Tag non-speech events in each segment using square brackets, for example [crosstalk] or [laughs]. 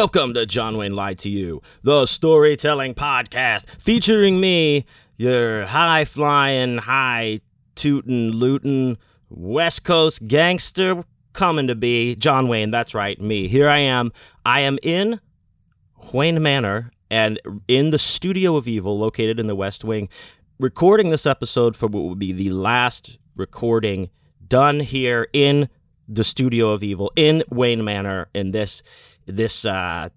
Welcome to John Wayne Lied to You, the storytelling podcast featuring me, your high flying, high tootin' lootin' West Coast gangster coming to be John Wayne. That's right, me. Here I am. I am in Wayne Manor and in the studio of evil located in the West Wing, recording this episode for what will be the last recording done here in the studio of evil in Wayne Manor in this this uh,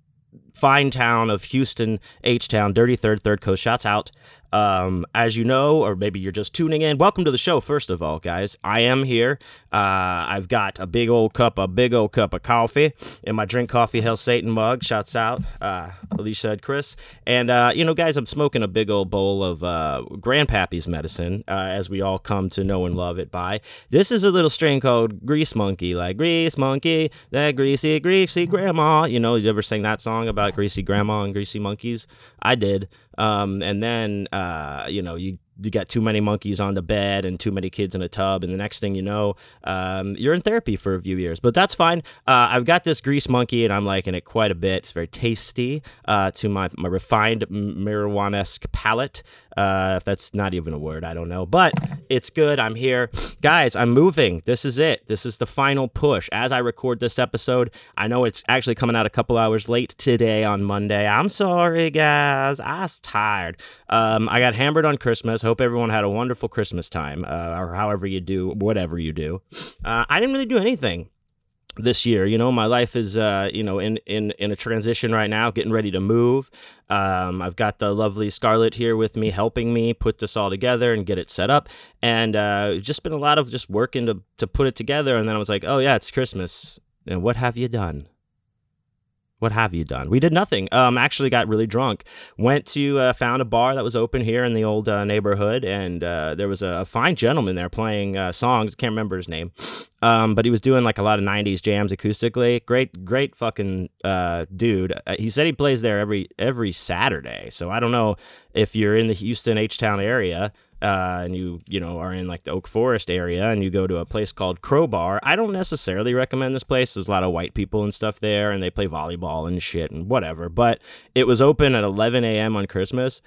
fine town of Houston, H Town, Dirty Third, Third Coast. Shouts out. Um, as you know, or maybe you're just tuning in, welcome to the show, first of all, guys. I am here. Uh, I've got a big old cup, a big old cup of coffee in my drink coffee, Hell Satan mug. Shouts out, uh, Alicia and Chris. And, uh, you know, guys, I'm smoking a big old bowl of uh, Grandpappy's medicine, uh, as we all come to know and love it by. This is a little strain called Grease Monkey, like Grease Monkey, that greasy, greasy grandma. You know, you ever sing that song about greasy grandma and greasy monkeys? I did. Um, and then, uh, you know, you you got too many monkeys on the bed and too many kids in a tub, and the next thing you know, um, you're in therapy for a few years. But that's fine. Uh, I've got this grease monkey, and I'm liking it quite a bit. It's very tasty uh, to my my refined marijuana esque palate. Uh, if that's not even a word, I don't know, but it's good. I'm here, guys. I'm moving. This is it. This is the final push. As I record this episode, I know it's actually coming out a couple hours late today on Monday. I'm sorry, guys. I was tired. Um, I got hammered on Christmas. Hope everyone had a wonderful Christmas time, uh, or however you do, whatever you do. Uh, I didn't really do anything this year. You know, my life is uh, you know in in in a transition right now, getting ready to move. Um, I've got the lovely Scarlett here with me, helping me put this all together and get it set up, and uh, just been a lot of just working to to put it together. And then I was like, oh yeah, it's Christmas, and what have you done? What have you done? We did nothing. Um, actually got really drunk. Went to uh, found a bar that was open here in the old uh, neighborhood, and uh, there was a fine gentleman there playing uh, songs. Can't remember his name, um, but he was doing like a lot of '90s jams acoustically. Great, great fucking uh, dude. Uh, he said he plays there every every Saturday. So I don't know if you're in the Houston H Town area uh, and you you know are in like the Oak Forest area and you go to a place called Crowbar, I don't necessarily recommend this place. There's a lot of white people and stuff there, and they play volleyball and shit and whatever. But it was open at 11 a.m. on Christmas,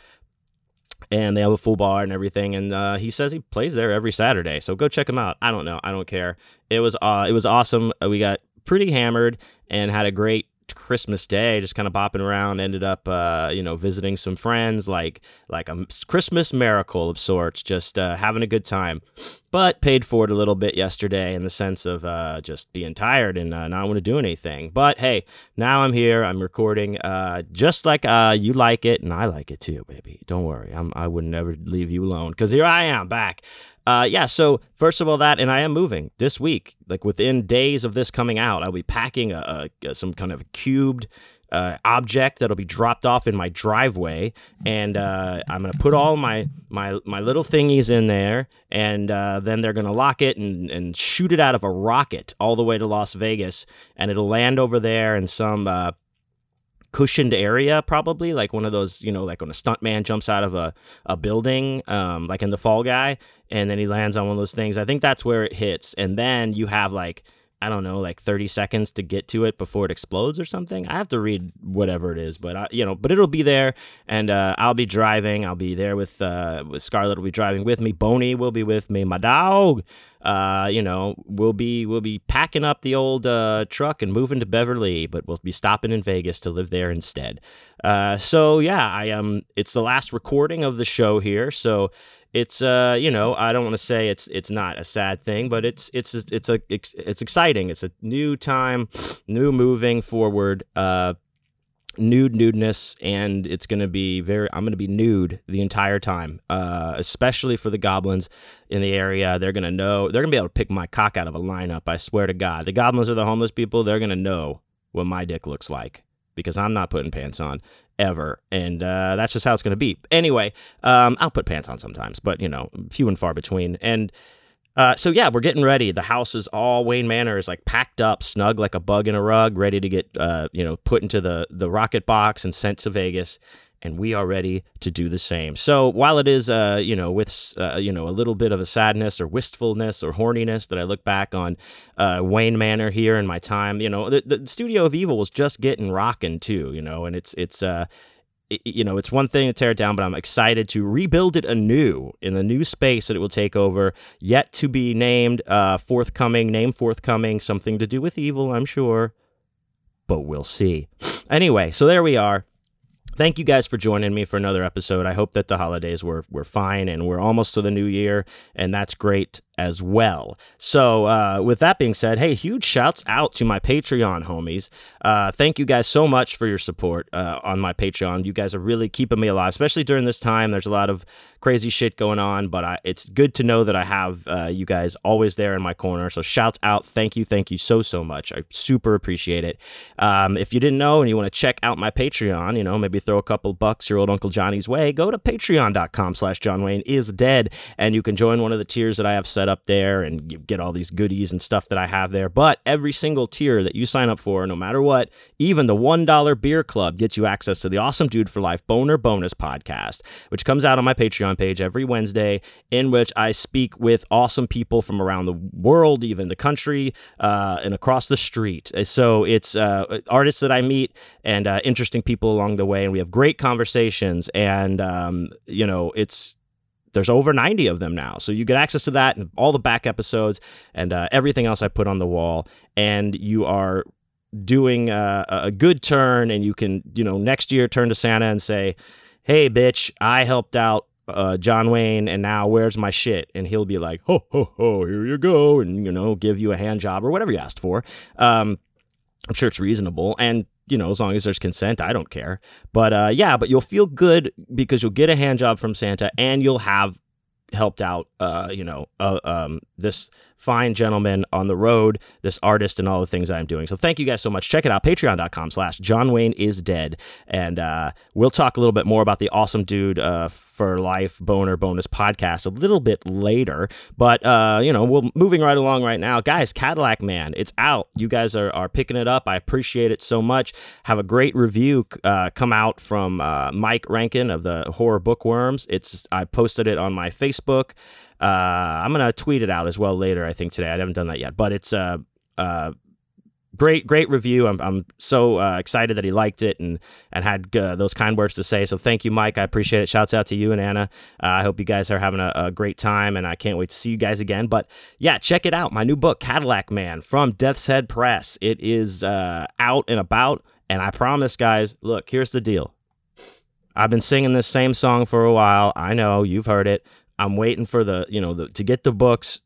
and they have a full bar and everything. And uh, he says he plays there every Saturday, so go check him out. I don't know, I don't care. It was uh, it was awesome. We got pretty hammered and had a great Christmas Day, just kind of bopping around. Ended up, uh, you know, visiting some friends, like like a Christmas miracle of sorts. Just uh, having a good time, but paid for it a little bit yesterday in the sense of uh, just being tired and uh, not want to do anything. But hey, now I'm here. I'm recording, uh, just like uh, you like it, and I like it too, baby. Don't worry, I'm I would never leave you alone because here I am back uh, yeah, so first of all, that, and I am moving this week. Like within days of this coming out, I'll be packing a, a some kind of cubed uh, object that'll be dropped off in my driveway, and uh, I'm gonna put all my my my little thingies in there, and uh, then they're gonna lock it and and shoot it out of a rocket all the way to Las Vegas, and it'll land over there in some uh, cushioned area, probably like one of those, you know, like when a stuntman jumps out of a, a building, um, like in the Fall Guy, and then he lands on one of those things. I think that's where it hits, and then you have like I don't know, like 30 seconds to get to it before it explodes or something. I have to read whatever it is, but I, you know, but it'll be there, and uh, I'll be driving. I'll be there with uh, with Scarlett. Will be driving with me. Boney will be with me. My dog. Uh, you know, we'll be we'll be packing up the old uh, truck and moving to Beverly, but we'll be stopping in Vegas to live there instead. Uh, so yeah, I um, it's the last recording of the show here, so it's uh you know I don't want to say it's it's not a sad thing, but it's it's it's a it's, it's exciting. It's a new time, new moving forward. Uh, nude nudeness and it's going to be very i'm going to be nude the entire time uh, especially for the goblins in the area they're going to know they're going to be able to pick my cock out of a lineup i swear to god the goblins are the homeless people they're going to know what my dick looks like because i'm not putting pants on ever. And uh, that's just how it's going to be. Anyway, um, I'll put pants on sometimes, but, you know, few and far between. And uh, so, yeah, we're getting ready. The house is all Wayne Manor is like packed up, snug like a bug in a rug, ready to get, uh, you know, put into the, the rocket box and sent to Vegas. And we are ready to do the same. So while it is, uh, you know, with uh, you know a little bit of a sadness or wistfulness or horniness that I look back on uh, Wayne Manor here in my time, you know, the, the Studio of Evil was just getting rocking too, you know, and it's it's uh, you know, it's one thing to tear it down, but I'm excited to rebuild it anew in the new space that it will take over. Yet to be named, uh, forthcoming, name forthcoming, something to do with evil, I'm sure, but we'll see. Anyway, so there we are thank you guys for joining me for another episode. I hope that the holidays were were fine and we're almost to the new year, and that's great as well. So, uh, with that being said, hey, huge shouts out to my Patreon homies. Uh, thank you guys so much for your support uh, on my Patreon. You guys are really keeping me alive, especially during this time. There's a lot of crazy shit going on, but I, it's good to know that I have uh, you guys always there in my corner. So, shouts out. Thank you. Thank you so, so much. I super appreciate it. Um, if you didn't know and you want to check out my Patreon, you know, maybe throw a couple bucks your old Uncle Johnny's way, go to patreon.com slash John Wayne is dead, and you can join one of the tiers that I have set up there and get all these goodies and stuff that I have there. But every single tier that you sign up for, no matter what, even the $1 beer club gets you access to the Awesome Dude for Life Boner Bonus podcast, which comes out on my Patreon page every Wednesday, in which I speak with awesome people from around the world, even the country, uh, and across the street. So it's uh, artists that I meet and uh, interesting people along the way, and we have great conversations. And, um, you know, it's there's over 90 of them now. So you get access to that and all the back episodes and uh, everything else I put on the wall. And you are doing uh, a good turn and you can, you know, next year turn to Santa and say, hey, bitch, I helped out uh, John Wayne, and now where's my shit? And he'll be like, ho, ho, ho, here you go, and, you know, give you a hand job or whatever you asked for. Um, I'm sure it's reasonable. And you know, as long as there's consent, I don't care. But uh, yeah, but you'll feel good because you'll get a hand job from Santa and you'll have helped out, uh, you know, uh, um, this fine gentleman on the road, this artist, and all the things I'm doing. So thank you guys so much. Check it out, patreon.com slash John Wayne is dead. And uh, we'll talk a little bit more about the awesome dude uh, for life boner bonus podcast a little bit later. But, uh, you know, we're moving right along right now. Guys, Cadillac Man, it's out. You guys are, are picking it up. I appreciate it so much. Have a great review come out from Mike Rankin of the Horror Bookworms. It's I posted it on my Facebook. Uh, I'm gonna tweet it out as well later. I think today. I haven't done that yet, but it's a uh, uh, great, great review. I'm, I'm so uh, excited that he liked it and and had uh, those kind words to say. So thank you, Mike. I appreciate it. Shouts out to you and Anna. Uh, I hope you guys are having a, a, great time, and I can't wait to see you guys again. But yeah, check it out. My new book, Cadillac Man, from Death's Head Press. It is out and about, and I promise, guys. Look, here's the deal. I've been singing this same song for a while. I know you've heard it. I'm waiting for the, you know, the, to get the books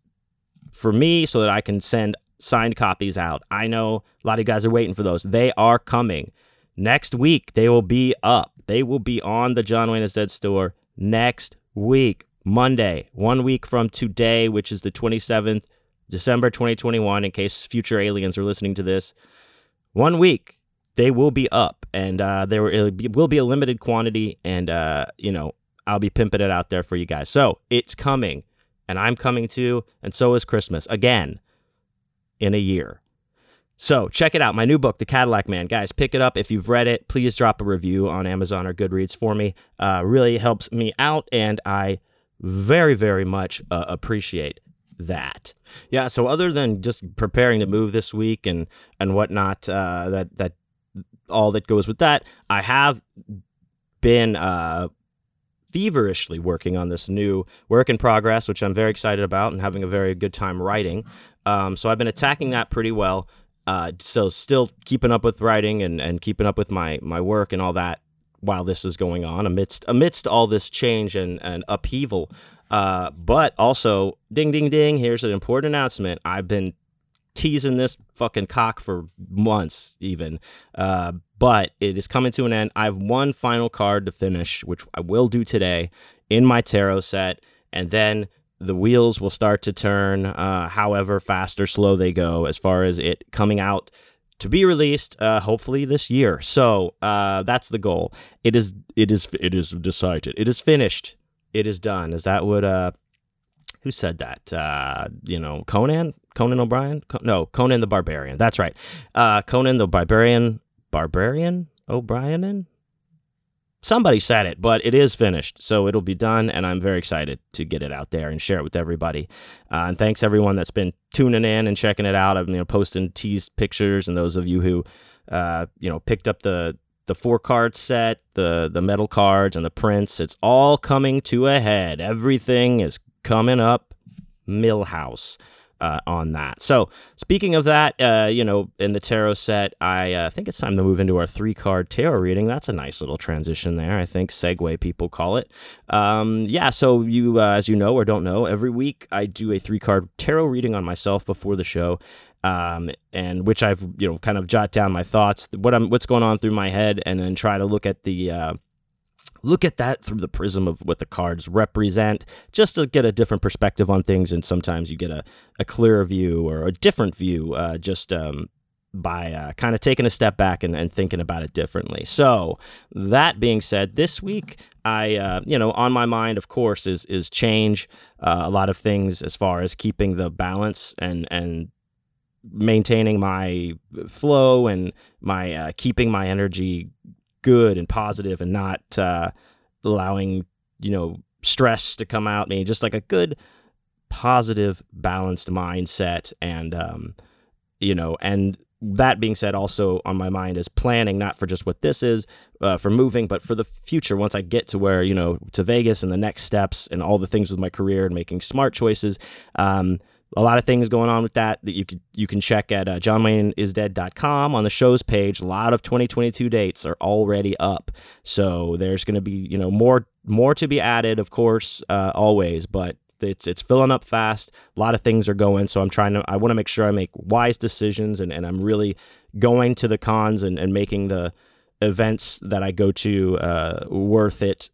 for me so that I can send signed copies out. I know a lot of you guys are waiting for those. They are coming. Next week, they will be up. They will be on the John Wayne is Dead store next week, Monday, one week from today, which is the 27th, December 2021, in case future aliens are listening to this. One week, they will be up, and uh, there will be a limited quantity, and uh, you know I'll be pimping it out there for you guys. So it's coming, and I'm coming too, and so is Christmas again in a year. So check it out, my new book, The Cadillac Man. Guys, pick it up. If you've read it, please drop a review on Amazon or Goodreads for me. Uh, really helps me out, and I very, very much uh, appreciate that. Yeah. So other than just preparing to move this week and and whatnot, uh, that that all that goes with that, I have been uh, feverishly working on this new work in progress, which I'm very excited about and having a very good time writing. Um, so I've been attacking that pretty well. Uh, so still keeping up with writing and, and keeping up with my my work and all that while this is going on amidst amidst all this change and, and upheaval. Uh, but also, ding ding ding, here's an important announcement. I've been teasing this fucking cock for months, even. Uh, but it is coming to an end. I have one final card to finish, which I will do today in my tarot set, and then the wheels will start to turn, uh, however fast or slow they go, as far as it coming out to be released, uh, hopefully this year. So uh, that's the goal. It is. It is. It is decided. It is finished. It is done. Is that what? Uh, who said that? Uh, you know, Conan. Conan O'Brien? No, Conan the Barbarian. That's right. Uh, Conan the Barbarian. Barbarian O'Brien. somebody said it, but it is finished. So it'll be done, and I'm very excited to get it out there and share it with everybody. Uh, and thanks everyone that's been tuning in and checking it out. I've you know posting teased pictures, and those of you who uh, you know picked up the the four card set, the the metal cards, and the prints. It's all coming to a head. Everything is coming up. Milhouse uh, on that. So speaking of that, uh, you know, in the tarot set, I uh, think it's time to move into our three card tarot reading. That's a nice little transition there. I think segue people call it. Um, yeah. So you, uh, as you know or don't know, every week I do a three card tarot reading on myself before the show. Um, and which I've you know kind of jot down my thoughts, what I'm, what's going on through my head, and then try to look at the uh, look at that through the prism of what the cards represent just to get a different perspective on things and sometimes you get a, a clearer view or a different view uh, just um, by uh, kind of taking a step back and, and, thinking about it differently. So that being said this week i uh, you know on my mind of course is is change uh, a lot of things as far as keeping the balance and and maintaining my flow and my uh, keeping my energy good and positive and not uh, allowing you know stress to come out. Me just like a good positive balanced mindset and um, you know and that being said also on my mind is planning not for just what this is uh, for moving but for the future. Once i get to where you know to vegas and the next steps and all the things with my career and making smart choices um, a lot of things going on with that that you can you can check at uh, johnwayneisdead.com on the shows page. A lot of 2022 dates are already up, so there's going to be you know more more to be added, of course, uh, always, but. It's it's filling up fast. A lot of things are going, so I'm trying to. I want to make sure I make wise decisions, and, and I'm really going to the cons and, and making the events that I go to uh, worth it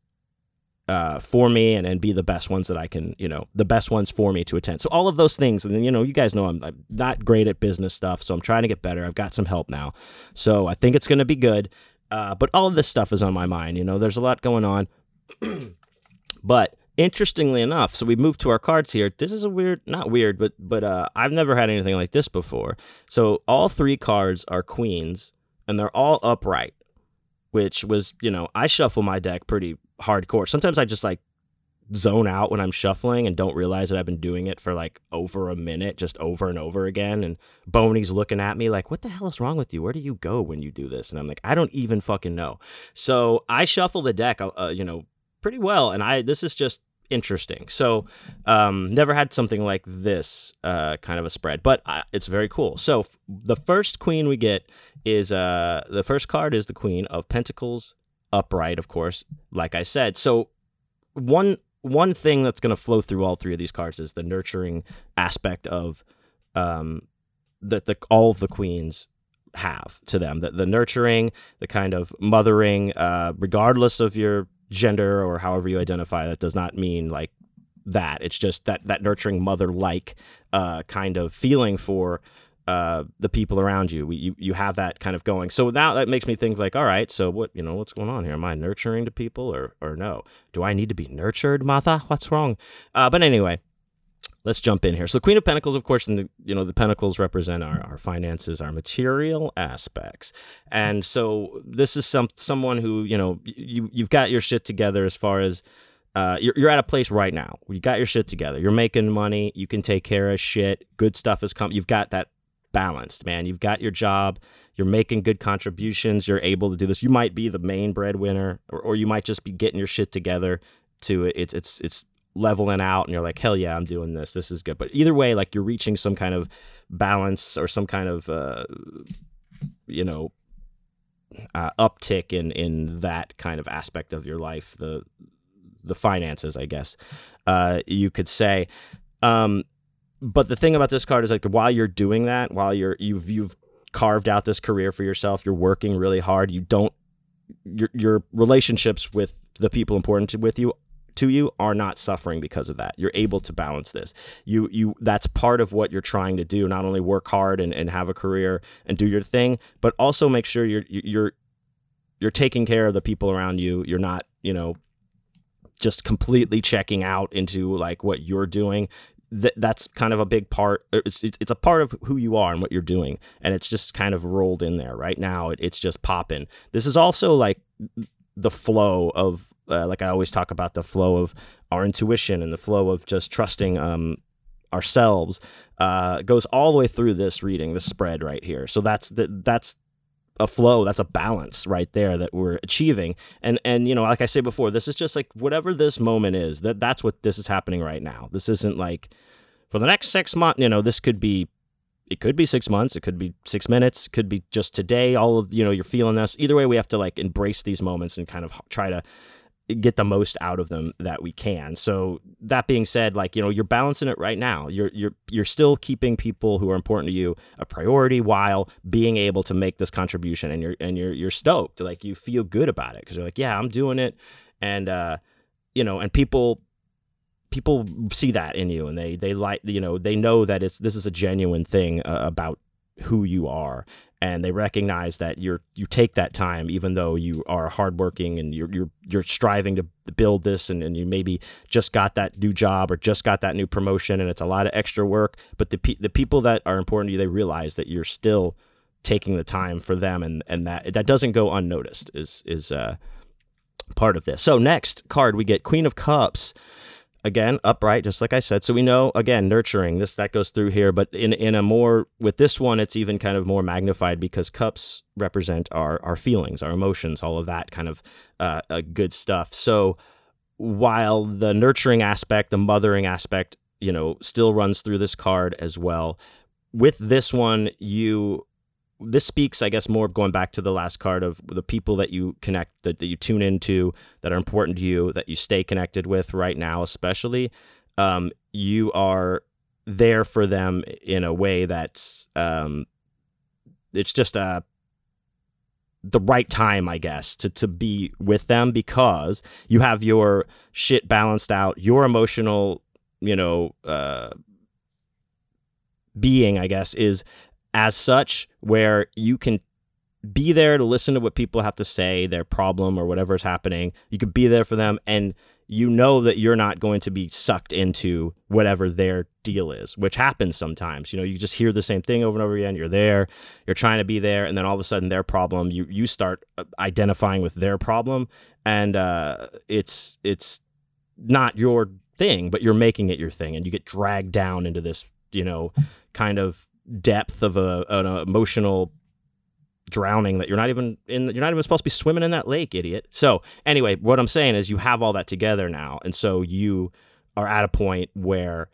uh, for me and, and be the best ones that I can, you know, the best ones for me to attend. So all of those things. And then, you know, you guys know I'm, I'm not great at business stuff. So I'm trying to get better. I've got some help now. So I think it's going to be good. Uh, but all of this stuff is on my mind. You know, there's a lot going on. [clears throat] but interestingly enough, so we moved to our cards here. This is a weird, not weird, but but uh, I've never had anything like this before. So all three cards are queens, and they're all upright, which was you know I shuffle my deck pretty hardcore. Sometimes I just like zone out when I'm shuffling and don't realize that I've been doing it for like over a minute, just over and over again. And Boney's looking at me like, what the hell is wrong with you? Where do you go when you do this? And I'm like, I don't even fucking know. So I shuffle the deck, uh, uh you know, pretty well. And I, this is just interesting. So, um, never had something like this uh, kind of a spread, but uh, it's very cool. So, f- the first queen we get is uh, the first card is the Queen of Pentacles upright, of course, like I said. So one one thing that's going to flow through all three of these cards is the nurturing aspect of um, that the all of the queens have to them. The, the nurturing, the kind of mothering, uh, regardless of your gender or however you identify. That does not mean like that. It's just that that nurturing mother like uh, kind of feeling for uh, the people around you. you you have that kind of going. So now that makes me think like, all right, so what you know, what's going on here? Am I nurturing to people or or no? Do I need to be nurtured, Martha? What's wrong? Uh, but anyway, let's jump in here. So Queen of Pentacles, of course, and the you know the Pentacles represent our, our finances, our material aspects, and so this is some someone who you know you you've got your shit together as far as. Uh, you're, you're at a place right now. You got your shit together. You're making money. You can take care of shit. Good stuff is coming. You've got that balanced, man. You've got your job, you're making good contributions, you're able to do this. You might be the main breadwinner, or, or you might just be getting your shit together to it's it's it's leveling out and you're like hell yeah i'm doing this this is good but either way like you're reaching some kind of balance or some kind of uh, you know uh, uptick in in that kind of aspect of your life the the finances i guess uh, you could say um, but the thing about this card is like while you're doing that, while you're you've you've carved out this career for yourself, you're working really hard. You don't your your relationships with the people important to, with you to you are not suffering because of that. You're able to balance this. You you that's part of what you're trying to do. Not only work hard and, and have a career and do your thing, but also make sure you're you're you're taking care of the people around you. You're not, you know, just completely checking out into like what you're doing th- that's kind of a big part. It's, it's a part of who you are and what you're doing, and it's just kind of rolled in there right now. It, it's just popping. This is also like the flow of uh, like I always talk about the flow of our intuition and the flow of just trusting um, ourselves uh, goes all the way through this reading, the spread right here. So that's the, that's a flow that's a balance right there that we're achieving. And and you know like i said before this is just like whatever this moment is that that's what this is happening right now. This isn't like for the next six months you know this could be it could be six months it could be six minutes could be just today all of you know you're feeling this. Either way we have to like embrace these moments and kind of try to get the most out of them that we can. So that being said, like you know, you're balancing it right now. You're you're you're still keeping people who are important to you a priority while being able to make this contribution, and you're and you're you're stoked. Like you feel good about it because you're like, yeah, I'm doing it, and uh, you know, and people people see that in you, and they they like you know they know that it's this is a genuine thing uh, about who you are and they recognize that you're you take that time even though you are hardworking and you're you're you're striving to build this and, and you maybe just got that new job or just got that new promotion and it's a lot of extra work but the the people that are important to you they realize that you're still taking the time for them and and that that doesn't go unnoticed is is uh part of this. So next card we get queen of cups again upright just like i said. So we know again nurturing this that goes through here but in in a more with this one it's even kind of more magnified because cups represent our our feelings our emotions all of that kind of uh, uh, good stuff. So while the nurturing aspect the mothering aspect you know still runs through this card as well with this one you this speaks, I guess, more of going back to the last card of the people that you connect, that, that you tune into, that are important to you, that you stay connected with right now, especially. Um, you are there for them in a way that's um, it's just a the right time, I guess, to to be with them because you have your shit balanced out, your emotional, you know, uh, being, I guess, is as such where you can be there to listen to what people have to say, their problem or whatever's happening. You could be there for them and you know that you're not going to be sucked into whatever their deal is, which happens sometimes. You know, you just hear the same thing over and over again. You're there, you're trying to be there, and then all of a sudden their problem, you you start uh, identifying with their problem, and uh, it's it's not your thing, but you're making it your thing, and you get dragged down into this, you know, kind of depth of a, an emotional drowning that you're not even in you're not even supposed to be swimming in that lake idiot. So anyway what i'm saying is you have all that together now and so you are at a point where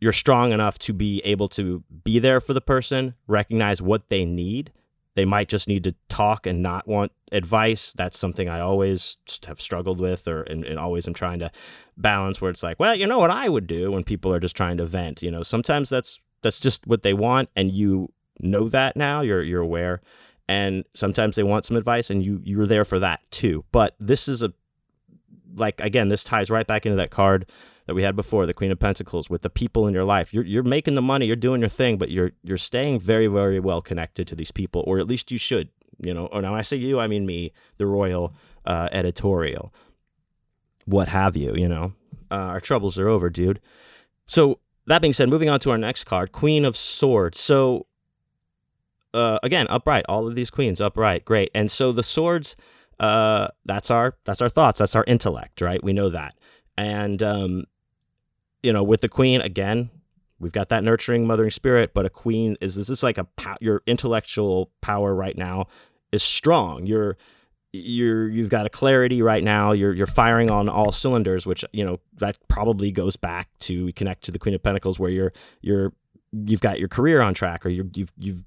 you're strong enough to be able to be there for the person recognize what they need. They might just need to talk and not want advice. That's something i always have struggled with or and, and always am trying to balance where it's like well you know what i would do when people are just trying to vent you know? Sometimes that's that's just what they want and you know that now you're you're aware. And sometimes they want some advice and you you're there for that too. But this is a like again this ties right back into that card that we had before the queen of pentacles with the people in your life. You're you're making the money you're doing your thing but you're you're staying very very well connected to these people or at least you should you know. Or now i say you i mean me the royal uh, editorial. What have you you know? Uh, our troubles are over dude. So that being said, moving on to our next card, Queen of Swords. So, uh, again, upright. All of these queens upright, great. And so the swords, uh, that's our that's our thoughts. That's our intellect, right? We know that. And um, you know, with the queen, again, we've got that nurturing, mothering spirit. But a queen is this is like a your intellectual power right now is strong. You're you're you've got a clarity right now. You're you're firing on all cylinders, which you know that probably goes back to connect to the Queen of Pentacles, where you're you're you've got your career on track, or you're, you've you've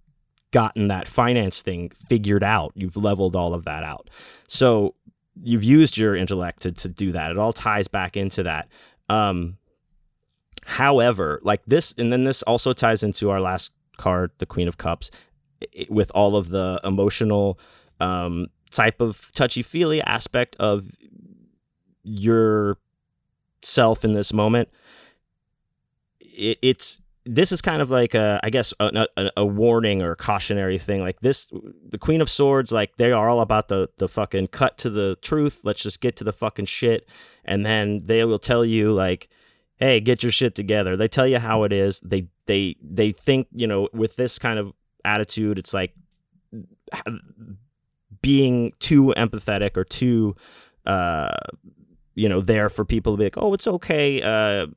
gotten that finance thing figured out. You've leveled all of that out. So you've used your intellect to to do that. It all ties back into that. Um, however, like this, and then this also ties into our last card, the Queen of Cups, with all of the emotional um, type of touchy feely aspect of your self in this moment. It, it's this is kind of like a, I guess a, a, a, warning or a cautionary thing. Like this, the Queen of Swords, like they are all about the the fucking cut to the truth. Let's just get to the fucking shit, and then they will tell you like, hey, get your shit together. They tell you how it is. They they they think you know with this kind of attitude, it's like being too empathetic or too uh, you know there for people to be like oh it's okay uh,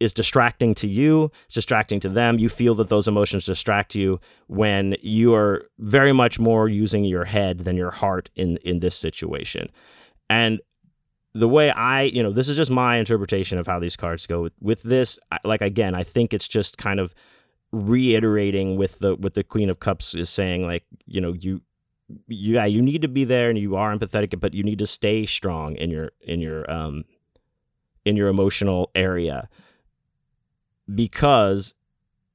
is distracting to you it's distracting to them you feel that those emotions distract you when you are very much more using your head than your heart in in this situation and the way I, you know, this is just my interpretation of how these cards go. With, with this, like again, I think it's just kind of reiterating with the with the Queen of Cups is saying like, you know, you yeah, you need to be there and you are empathetic, but you need to stay strong in your in your um in your emotional area because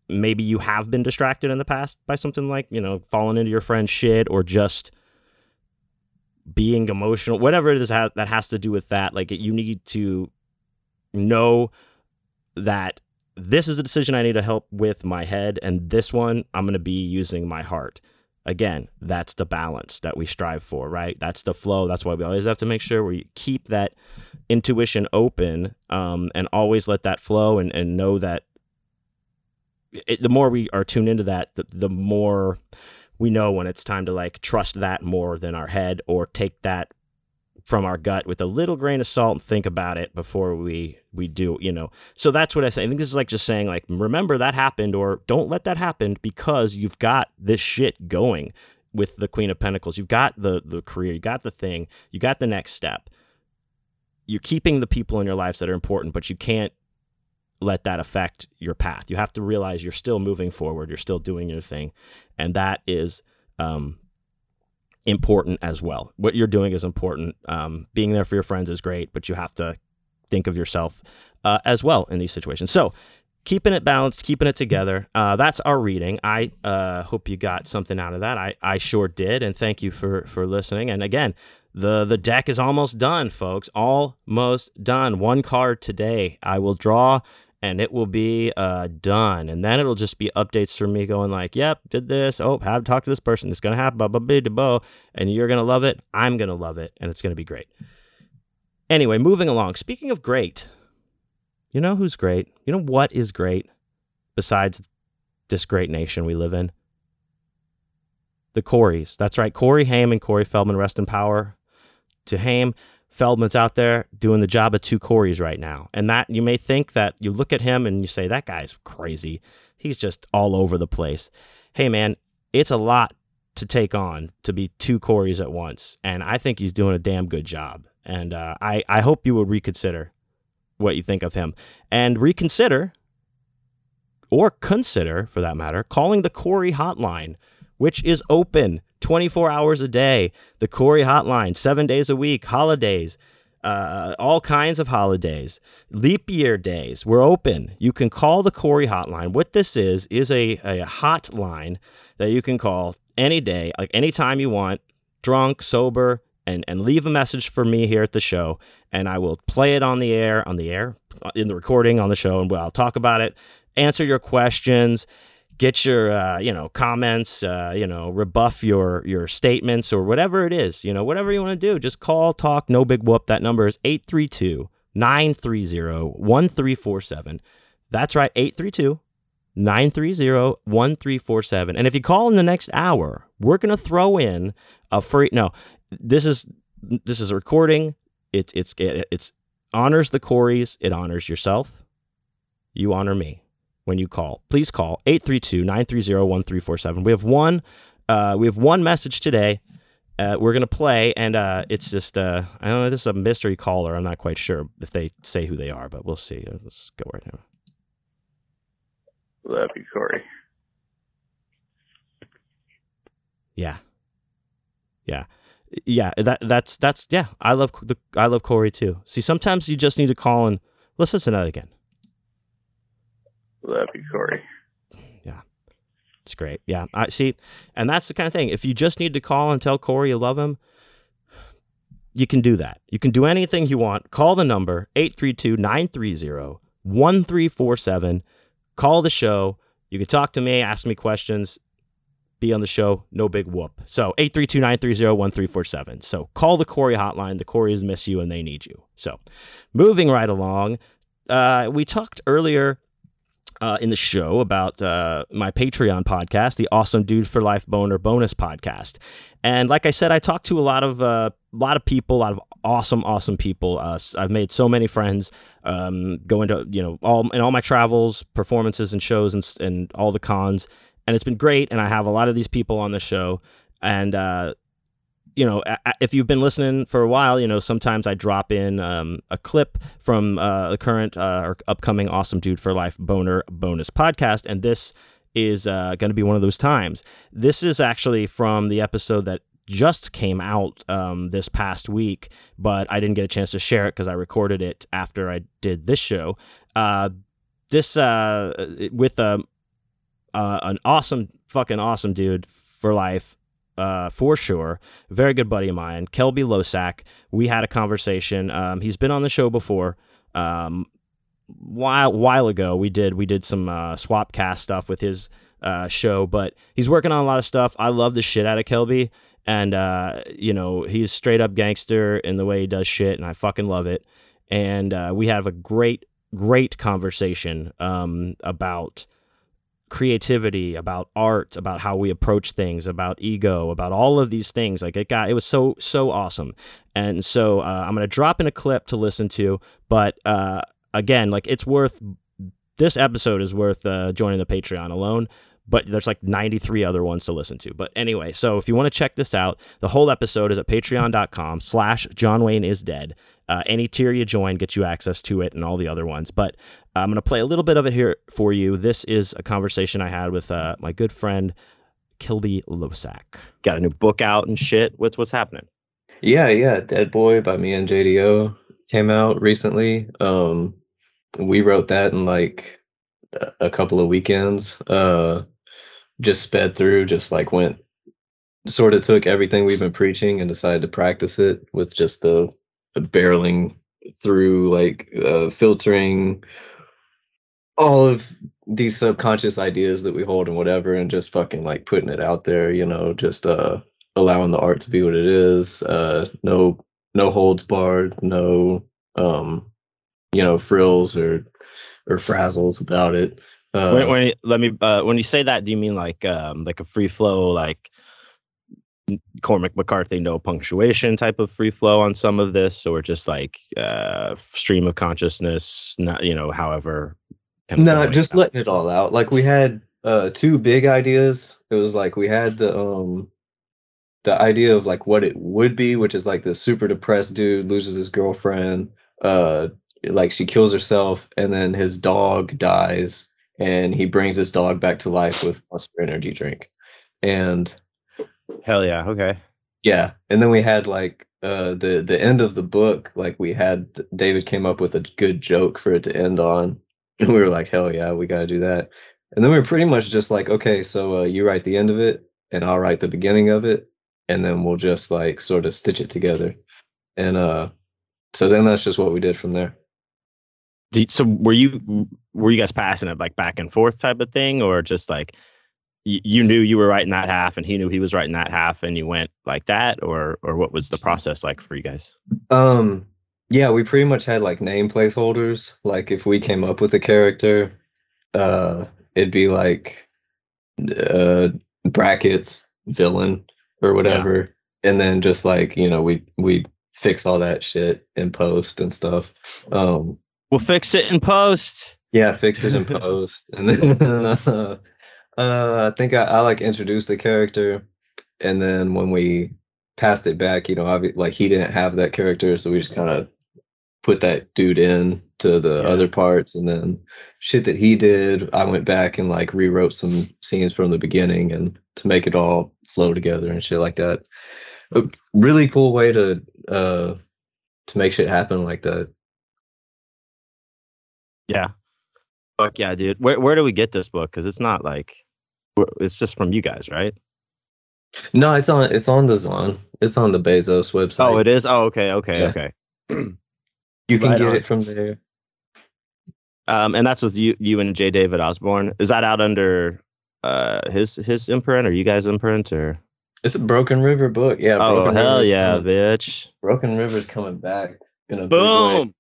maybe you have been distracted in the past by something like, you know, falling into your friend's shit or just being emotional, whatever it is that has to do with that. Like you need to know that this is a decision I need to help with my head, and this one I'm going to be using my heart. Again, that's the balance that we strive for, right? That's the flow. That's why we always have to make sure we keep that intuition open um, and always let that flow and, and know that it, the more we are tuned into that, the, the more we know when it's time to like trust that more than our head or take that from our gut with a little grain of salt and think about it before we we do you know. So that's what i say. I think this is like just saying like remember that happened or don't let that happen because you've got this shit going with the queen of pentacles. You've got the the career you got the thing you got the next step. You're keeping the people in your lives that are important but you can't let that affect your path. You have to realize you're still moving forward, you're still doing your thing, and that is um, important as well. What you're doing is important. Um, being there for your friends is great, but you have to think of yourself uh, as well in these situations. So, keeping it balanced, keeping it together. Uh, that's our reading. I uh, hope you got something out of that. I, I sure did, and thank you for for listening. And again, the the deck is almost done, folks. Almost done. One card today. I will draw and it will be uh, done. And then it'll just be updates from me going like, "Yep, did this. Oh, have talked to this person. It's gonna happen." Blah blah blah. And you're gonna love it. I'm gonna love it, and it's gonna be great. Anyway, moving along. Speaking of great, you know who's great? You know what is great besides this great nation we live in? The Coreys. That's right. Corey Haim and Corey Feldman rest in power. To Haim, Feldman's out there doing the job of two Coreys right now. And that you may think that you look at him and you say, that guy's crazy. He's just all over the place. Hey, man, it's a lot to take on to be two Coreys at once. And I think he's doing a damn good job. And uh, I, I hope you would reconsider what you think of him and reconsider or consider, for that matter, calling the Corey hotline, which is open 24 hours a day. The Corey Hotline, seven days a week, holidays, uh, all kinds of holidays, leap year days. We're open. You can call the Corey Hotline. What this is, is a, a hotline that you can call any day, like anytime you want, drunk, sober, and, and leave a message for me here at the show. And I will play it on the air, on the air, in the recording on the show, and I'll talk about it, answer your questions get your uh, you know comments uh, you know rebuff your your statements or whatever it is you know whatever you want to do just call talk no big whoop. That number is 832 930 1347 that's right 832 930 1347 and if you call in the next hour we're going to throw in a free no this is this is a recording. It's it's it, it's honors the Coreys it honors yourself. You honor me when you call. Please call 832-930-1347. We have one uh, we have one message today. Uh, we're gonna play, and uh, it's just uh, I don't know. This is a mystery caller. I'm not quite sure if they say who they are, but we'll see. Uh, let's go right now. Love you, Corey. Yeah, yeah, yeah. That that's that's yeah. I love the I love Corey too. See, sometimes you just need to call and let's listen to that again. Love you, Corey. Yeah. It's great. Yeah. I see. And that's the kind of thing. If you just need to call and tell Corey you love him, you can do that. You can do anything you want. Call the number 832 930 1347. Call the show. You can talk to me, ask me questions, be on the show. No big whoop. So 832 930 1347. So call the Corey hotline. The Coreys miss you and they need you. So moving right along, uh, we talked earlier uh, in the show about uh, my Patreon podcast, the Awesome Dude for Life Boner Bonus Podcast. And like I said, I talked to a lot of uh, a lot of people, a lot of awesome, awesome people. Uh, I've made so many friends um, going to you know all in all my travels, performances, and shows, and and all the cons, and it's been great. And I have a lot of these people on the show, and uh, you know, if you've been listening for a while, you know, sometimes I drop in um, a clip from uh, the current uh, or upcoming Awesome Dude for Life Boner bonus podcast, and this is uh, going to be one of those times. This is actually from the episode that just came out um, this past week, but I didn't get a chance to share it because I recorded it after I did this show. Uh, this uh, with a um, uh, an awesome, fucking awesome dude for life uh, for sure. Very good buddy of mine, Kelby Losack. We had a conversation. Um, he's been on the show before. Um, while while ago, we did we did some uh, swap cast stuff with his uh, show, but he's working on a lot of stuff. I love the shit out of Kelby, and uh, you know he's straight up gangster in the way he does shit, and I fucking love it. And uh, we have a great great conversation um, about creativity, about art, about how we approach things, about ego, about all of these things. Like it got, it was so so awesome. And so uh, I'm gonna drop in a clip to listen to, but uh, again, like it's worth. This episode is worth uh, joining the Patreon alone but there's like 93 other ones to listen to. But anyway, so if you want to check this out, the whole episode is at patreon.com slash John Wayne is dead. Uh, any tier you join gets you access to it and all the other ones. But I'm going to play a little bit of it here for you. This is a conversation I had with uh, my good friend, Kelby Losack. Got a new book out and shit. What's, what's happening? Yeah, yeah. Dead Boy by me and JDO came out recently. Um, we wrote that in like a couple of weekends. Uh, just sped through, just like went sort of took everything we've been preaching and decided to practice it with just the, barreling through like uh, filtering all of these subconscious ideas that we hold and whatever and just fucking like putting it out there you know just uh allowing the art to be what it is uh no no holds barred no um you know frills or or frazzles about it uh, when, when let me uh, when you say that, do you mean like um, like a free flow, like Cormac McCarthy, no punctuation type of free flow on some of this, or just like uh, stream of consciousness? Not you know, however. No, just out. letting it all out. Like we had uh, two big ideas. It was like we had the um the idea of like what it would be, which is like the super depressed dude loses his girlfriend, uh, like she kills herself, and then his dog dies and he brings his dog back to life with Monster Energy drink. And hell yeah, okay. Yeah, and then we had like uh the the end of the book like we had David came up with a good joke for it to end on [laughs] and we were like hell yeah, we got to do that. And then we were pretty much just like okay, so uh, you write the end of it and I'll write the beginning of it and then we'll just like sort of stitch it together. And uh so then that's just what we did from there so were you were you guys passing it like back and forth type of thing? Or just like y- you knew you were writing that half and he knew he was writing that half and you went like that? Or or what was the process like for you guys? Um yeah we pretty much had like name placeholders. Like if we came up with a character uh it'd be like uh brackets villain or whatever. Yeah. and then just like you know we we fix all that shit in post and stuff. Um We'll fix it in post. Yeah, fix it in post. [laughs] And then uh, [laughs] uh, I think I, I like introduced the character, and then when we passed it back, you know, I, like he didn't have that character, so we just kind of put that dude in to the yeah. other parts, and then shit that he did, I went back and like rewrote some scenes from the beginning and to make it all flow together and shit like that. A really cool way to uh to make shit happen like that. Yeah. Fuck yeah, dude. Where where do we get this book? Because it's not like it's just from you guys, right? No, it's on it's on the Zon. It's on the Bezos website. Oh, it is. Oh, okay, okay, yeah. okay. you can right get on. it from there. Um, and that's with you, you and J. David Osborne. Is that out under uh his his imprint or you guys imprint or? It's a Broken River book. Yeah. Oh Broken hell River's yeah, coming. bitch! Broken River's coming back in a boom.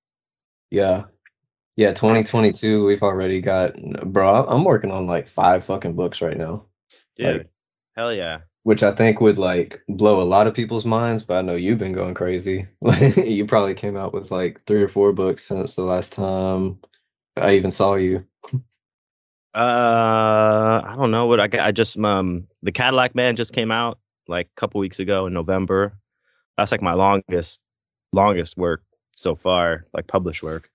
Yeah, Yeah, 2022. We've already got, bro. I'm working on like five fucking books right now. Dude, Like- hell yeah. which I think would like blow a lot of people's minds. But I know you've been going crazy. [laughs] you probably came out with like three or four books since the last time I even saw you. Uh, I don't know what I got. I just um, the Cadillac Man just came out like a couple weeks ago in November. That's like my longest, longest work so far, like published work.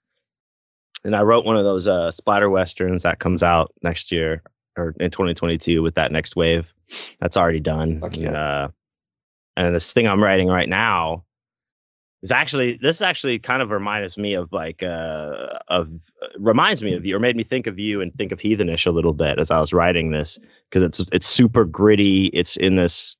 And I wrote one of those uh splatter westerns that comes out next year or in 2022 with that next wave. That's already done. And, uh, and this thing I'm writing right now is actually this actually kind of reminds me of like uh of reminds me of you or made me think of you and think of heathenish a little bit as I was writing this because it's it's super gritty. It's in this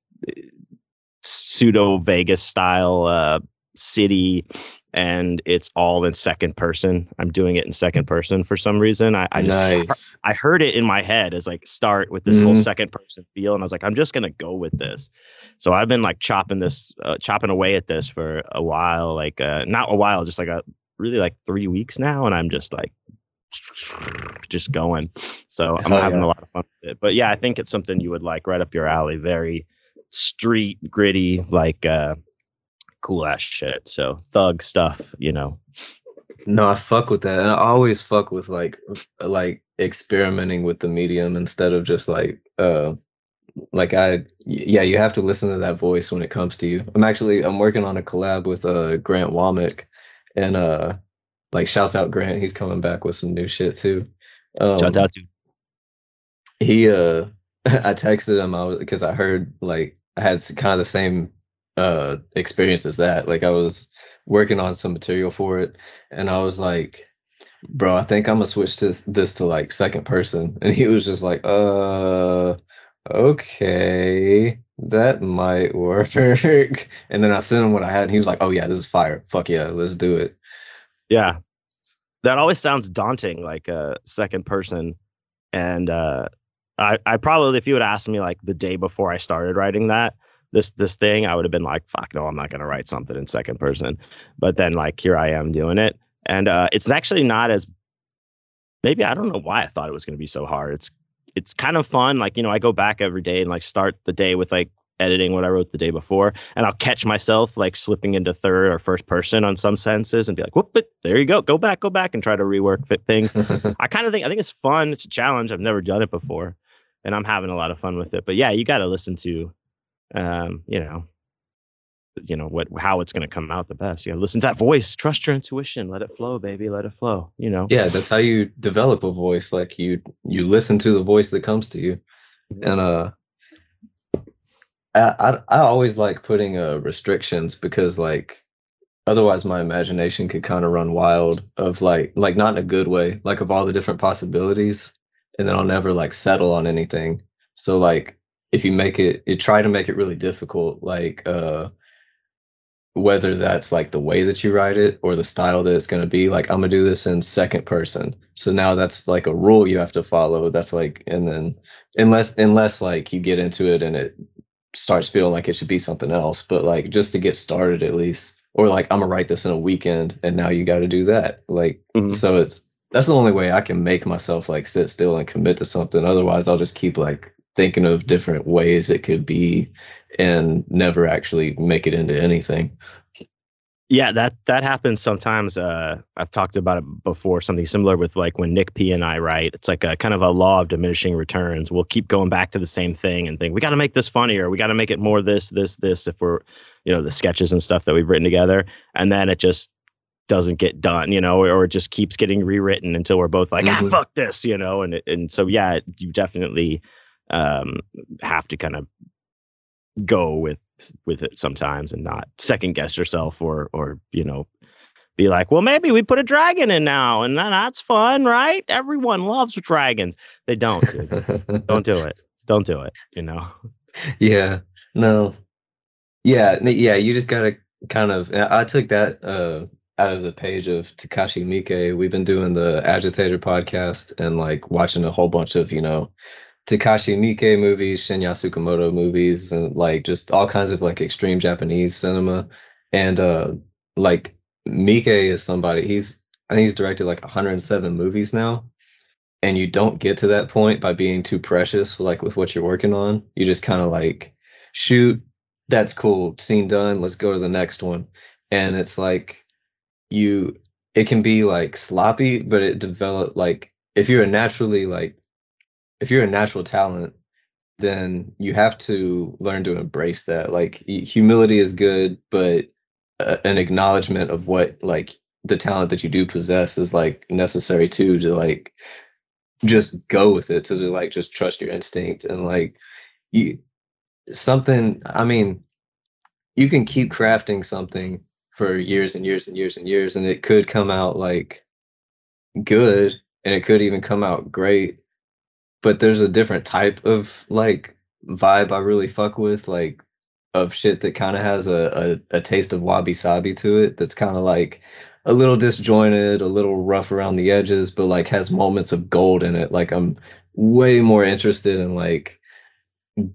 pseudo Vegas style uh, city, and it's all in second person. I'm doing it in second person for some reason. I, I just nice. I heard it in my head as like start with this whole Mhm. second person feel, and I was like, I'm just gonna go with this. So I've been like chopping this, uh, chopping away at this for a while, like uh, not a while, just like a really like three weeks now, and I'm just like [sniffs] just going. So I'm having yeah. a lot of fun with it. But yeah, I think it's something you would like right up your alley. Very street gritty, like uh cool ass shit. So thug stuff, you know. No, I fuck with that. And I always fuck with like like experimenting with the medium instead of just like uh like I yeah, you have to listen to that voice when it comes to you. I'm actually I'm working on a collab with uh Grant Wamack and uh like shouts out Grant, he's coming back with some new shit too. Um, Shout out to he uh [laughs] I texted him I was because I heard like I had kind of the same uh experience as that. Like I was working on some material for it and I was like, bro, I think I'm gonna switch to this to like second person. [laughs] And he was just like, uh okay, that might [laughs] work. And then I sent him what I had and he was like, Oh yeah, this is fire. Fuck yeah, let's do it. Yeah. That always sounds daunting, like a second person. And uh I, I probably if you would ask me like the day before I started writing that, this this thing, I would have been like, fuck no, I'm not gonna write something in second person. But then like here I am doing it. And uh it's actually not as maybe I don't know why I thought it was gonna be so hard. It's it's kind of fun. Like, you know, I go back every day and like start the day with like editing what I wrote the day before, and I'll catch myself like slipping into third or first person on some senses and be like, whoop, but there you go, go back, go back and try to rework fit things. [laughs] I kind of think I think it's fun. It's a challenge. I've never done it before, and I'm having a lot of fun with it. But yeah, you got to listen to, um, you know, you know what how it's going to come out the best. You to listen to that voice. Trust your intuition. Let it flow, baby. Let it flow. You know. yeah, that's how you develop a voice. Like you you listen to the voice that comes to you. and uh I, I I always like putting uh restrictions because like otherwise my imagination could kind of run wild of like like not in a good way like of all the different possibilities and then I'll never like settle on anything so like if you make it you try to make it really difficult like uh whether that's like the way that you write it or the style that it's going to be like i'm going to do this in second person so now that's like a rule you have to follow that's like and then unless unless like you get into it and it starts feeling like it should be something else but like just to get started at least or like i'm gonna write this in a weekend and now you got to do that like Mhm. so it's that's the only way i can make myself like sit still and commit to something otherwise i'll just keep like thinking of different ways it could be and never actually make it into anything Yeah, that that happens sometimes. Uh, I've talked about it before. Something similar with like when Nick P and I write. It's like a kind of a law of diminishing returns. We'll keep going back to the same thing and think we got to make this funnier. We got to make it more this, this, this. If we're, you know, the sketches and stuff that we've written together, and then it just doesn't get done, you know, or it just keeps getting rewritten until we're both like, ah, Mhm. fuck this, you know, and and so yeah, you definitely um, have to kind of go with with it sometimes and not second guess yourself or or you know be like well maybe we put a dragon in now and that's fun right? Everyone loves dragons. They don't dude. don't do it. [laughs] Don't do it you know? Yeah. No. Yeah yeah you just gotta kind of I I took that uh out of the page of Takashi Miike. We've been doing the Agitator podcast and like watching a whole bunch of, you know, Takashi Miike movies, Shinya Tsukamoto movies, and like just all kinds of like extreme Japanese cinema. And uh like Miike is somebody he's I think he's directed like 107 movies now. And you don't get to that point by being too precious, like with what you're working on. You just kind of like shoot, that's cool, scene done, let's go to the next one. And it's like you it can be like sloppy, but it developed like if you're a naturally like if you're a natural talent, then you have to learn to embrace that. Like humility is good, but uh, an acknowledgement of what like the talent that you do possess is like necessary too to like just go with it to like just trust your instinct and like you something i mean you can keep crafting something for years and years and years and years and it could come out like good and it could even come out great but there's a different type of like vibe i really fuck with like of shit that kind of has a, a, a taste of wabi sabi to it that's kind of like a little disjointed, a little rough around the edges, but like has moments of gold in it. Like I'm way more interested in like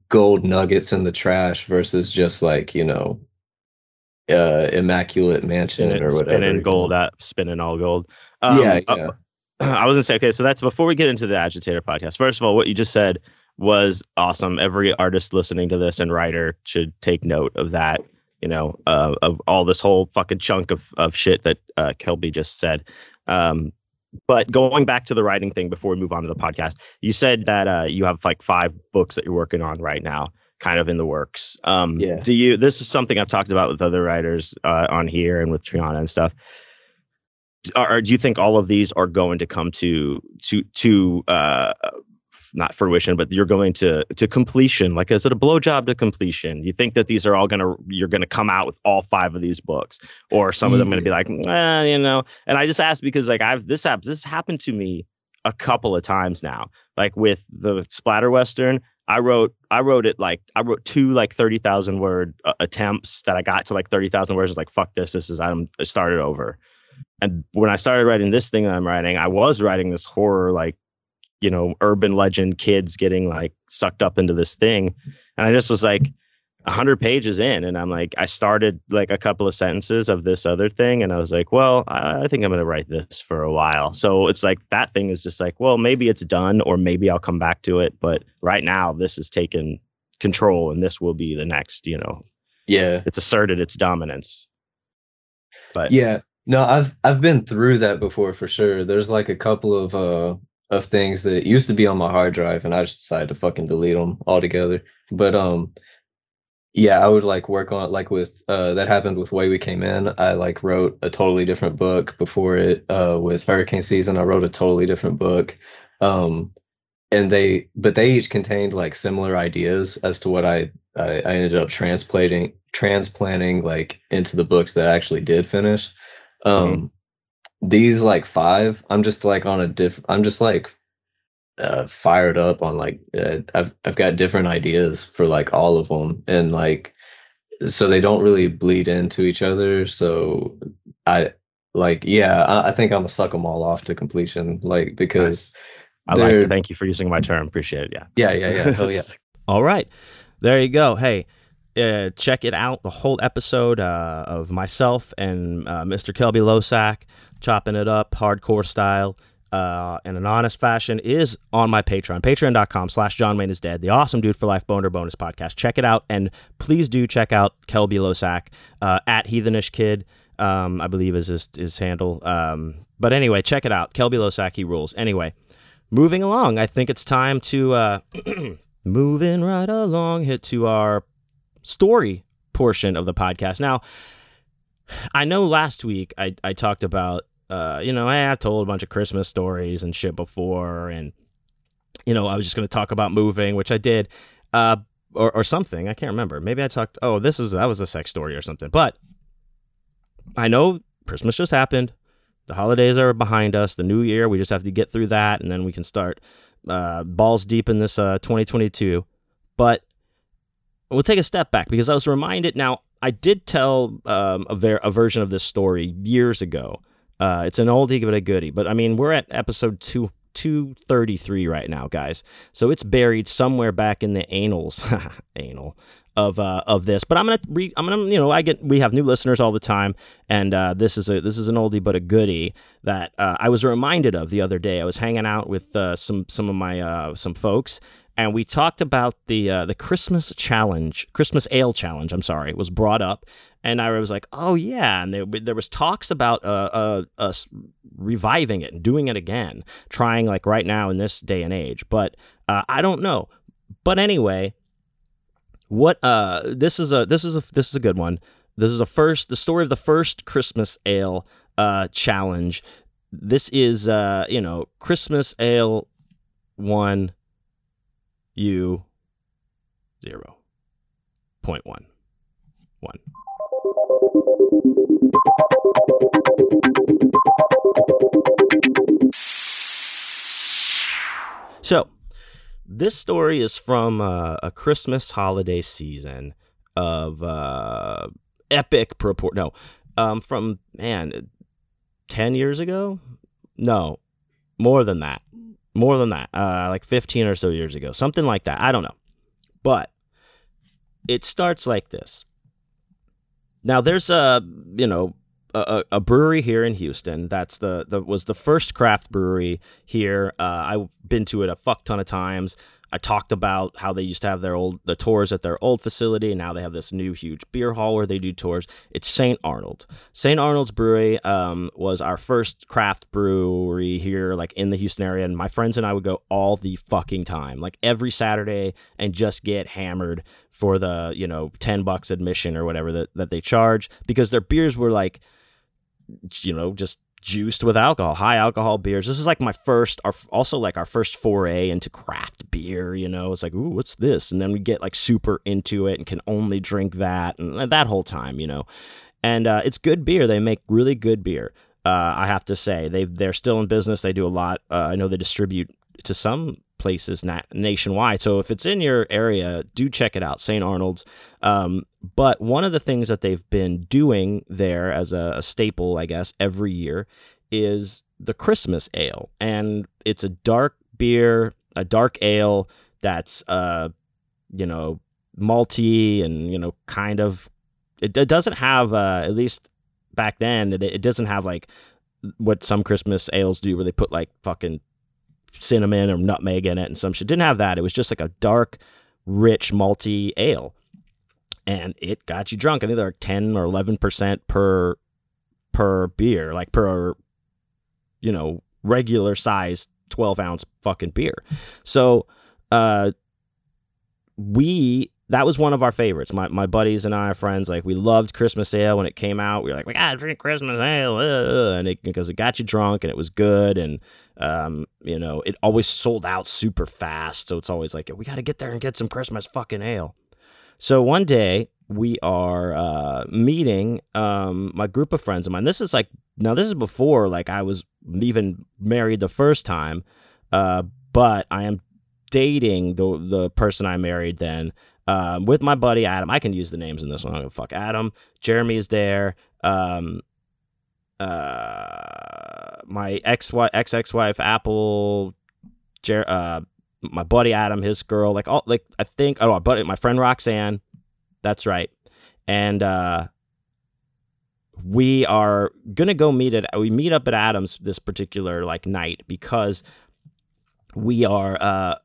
gold nuggets in the trash versus just like, you know, uh immaculate mansion spinning, or whatever. Spinning gold at spinning all gold. Um, yeah, uh, yeah. Uh, [clears throat] I was gonna say, okay, so that's before we get into the agitator podcast. First of all, what you just said was awesome. Every artist listening to this and writer should take note of that you know, uh, of all this whole fucking chunk of of shit that uh, Kelby just said. Um, but going back to the writing thing before we move on to the podcast, you said that uh, you have like five books that you're working on right now, kind of in the works. Um, yeah. Do you? This is something I've talked about with other writers uh, on here and with Triana and stuff. Or, do you think all of these are going to come to to to uh, not fruition, but you're going to to completion. Like, is it a blowjob to completion? You think that these are all gonna you're gonna come out with all five of these books, or some of them gonna be like, eh, you know? And I just asked because like I've this happens this happened to me a couple of times now. Like with the splatter western, I wrote I wrote it like I wrote two like thirty thousand word uh, attempts that I got to like thirty thousand words. I was like, fuck this, this is I'm I started over. And when I started writing this thing that I'm writing, I was writing this horror like you know urban legend kids getting like sucked up into this thing. And i just was like 100 pages in and i'm like i started like a couple of sentences of this other thing and i was like well i, I think i'm going to write this for a while. So it's like that thing is just like well maybe it's done or maybe i'll come back to it but right now this has taken control and this will be the next you know? Yeah. It's asserted its dominance. But yeah no i've i've been through that before for sure there's like a couple of uh of things that used to be on my hard drive and I just decided to fucking delete them altogether. But um yeah, I would like work on like with uh that happened with Way We Came In. I like wrote a totally different book before it uh with Hurricane Season. I wrote a totally different book. Um and they but they each contained like similar ideas as to what I I, I ended up transplanting transplanting like into the books that I actually did finish. Mm-hmm. Um mm-hmm these like five, I'm just like on a diff. I'm just like uh, fired up on like uh, I've I've got different ideas for like all of them, and like so they don't really bleed into each other. So I like yeah, I, I think I'm gonna suck them all off to completion, like because. I like it. Thank you for using my term. Appreciate it. Yeah. Yeah. Yeah. Yeah. Hell yeah. [laughs] all right. There you go. Hey, uh, check it out. The whole episode uh, of myself and uh, Mr. Kelby Losack chopping it up hardcore style uh, in an honest fashion is on my Patreon, patreon.com slash John Wayne is dead, the awesome dude for life boner bonus podcast. Check it out. And please do check out Kelby Losack uh, at Heathenish Kid, um, I believe is his, his handle. Um, but anyway, check it out. Kelby Losack, he rules. Anyway, moving along, I think it's time to, [clears throat] moving right along, hit to our story portion of the podcast. Now, I know last week I, I talked about, uh, you know, I, I told a bunch of Christmas stories and shit before, and, you know, I was just going to talk about moving, which I did, uh, or, or something. I can't remember. Maybe I talked, oh, this is, that was a sex story or something. But I know Christmas just happened. The holidays are behind us. The new year, we just have to get through that, and then we can start uh, balls deep in this uh, 2022. But we'll take a step back because I was reminded now I did tell um, a, ver- a, version of this story years ago. Uh, it's an oldie but a goodie. But I mean, we're at episode two, 233 right now, guys. So it's buried somewhere back in the anals, [laughs] anal of uh, of this. But I'm gonna re- I'm gonna you know I get we have new listeners all the time, and uh, this is a this is an oldie but a goodie that uh, I was reminded of the other day. I was hanging out with uh, some some of my uh, some folks. And we talked about the uh, the Christmas challenge, Christmas ale challenge. I'm sorry, was brought up, and I was like, "Oh yeah!" And there, there was talks about uh, us reviving it and doing it again, trying like right now in this day and age. But I don't know. But anyway, what uh this is a this is a this is a good one. This is a first the story of the first Christmas ale uh challenge. This is uh you know Christmas ale 1 U 0 point 1 1 So, this story is from uh, a Christmas holiday season of uh, epic purport. No, um, from man, ten years ago. No, more than that. More than that. Uh, like fifteen or so years ago, something like that. I don't know, but it starts like this. Now there's a you know a, a, brewery here in Houston. That's the, the was the first craft brewery here. Uh, I've been to it a fuck ton of times. I talked about how they used to have their old the tours at their old facility, and now they have this new huge beer hall where they do tours. It's St. Arnold. St. Arnold's Brewery um, was our first craft brewery here, like in the Houston area, and my friends and I would go all the fucking time, like every Saturday, and just get hammered for the you know ten bucks admission or whatever that, that they charge because their beers were like you know, just juiced with alcohol, high alcohol beers. This is like my first, our, also like our first foray into craft beer. You know, it's like, ooh, what's this? And then we get like super into it and can only drink that and that whole time, you know. And uh, it's good beer. They make really good beer. Uh, I have to say, they they're still in business. They do a lot. Uh, I know they distribute to some places na- nationwide. So if it's in your area, do check it out, St. Arnold's. Um, but one of the things that they've been doing there as a, a staple, I guess, every year is the Christmas ale. And it's a dark beer, a dark ale that's, uh, you know, malty and, you know, kind of, it, it doesn't have, uh, at least back then, it, it doesn't have like what some Christmas ales do where they put like fucking cinnamon or nutmeg in it and some shit. Didn't have that. It was just like a dark, rich, malty ale. And it got you drunk. I think they're like 10 or 11% per per beer, like per, you know, regular size 12 ounce fucking beer. So, uh, we that was one of our favorites. My my buddies and I, our friends, like we loved Christmas ale when it came out. We were like, we gotta drink Christmas ale, uh, and it because it got you drunk and it was good, and um, you know, it always sold out super fast. So it's always like we gotta get there and get some Christmas fucking ale. So one day we are uh, meeting um, my group of friends of mine. This is like now this is before like I was even married the first time, uh, but I am dating the the person I married then um, with my buddy Adam. I can use the names in this one. I'm gonna fuck Adam. Jeremy is there. Um, uh, my ex ex wife Apple. Jer- uh, my buddy Adam, his girl, like all like I think oh, my buddy, my friend Roxanne. That's right, and uh, we are gonna go meet at we meet up at Adams this particular like night because we are uh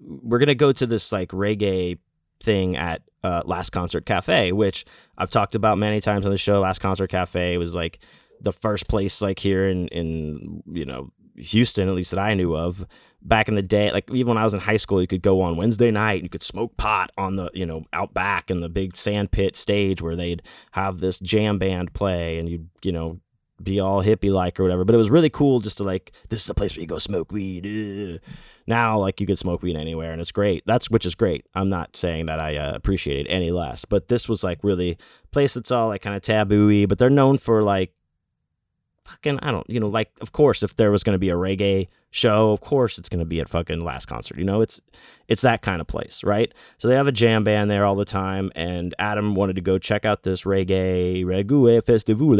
we're gonna go to this like reggae thing at uh, Last Concert Cafe, which I've talked about many times on the show. Last Concert Cafe was like the first place like here in in you know Houston, at least that I knew of back in the day. Like even when I was in high school, you could go on Wednesday night and you could smoke pot on the you know out back in the big sand pit stage where they'd have this jam band play and you you know be all hippie like or whatever. But it was really cool just to like this is the place where you go smoke weed. Ugh. Now like you could smoke weed anywhere and it's great. That's which is great. I'm not saying that I uh, appreciate it any less, but this was like really place that's all like kind of tabooey, but they're known for like fucking I don't you know like of course if there was going to be a reggae show of course it's going to be at fucking last concert you know it's it's that kind of place right so they have a jam band there all the time and Adam wanted to go check out this reggae reggae festival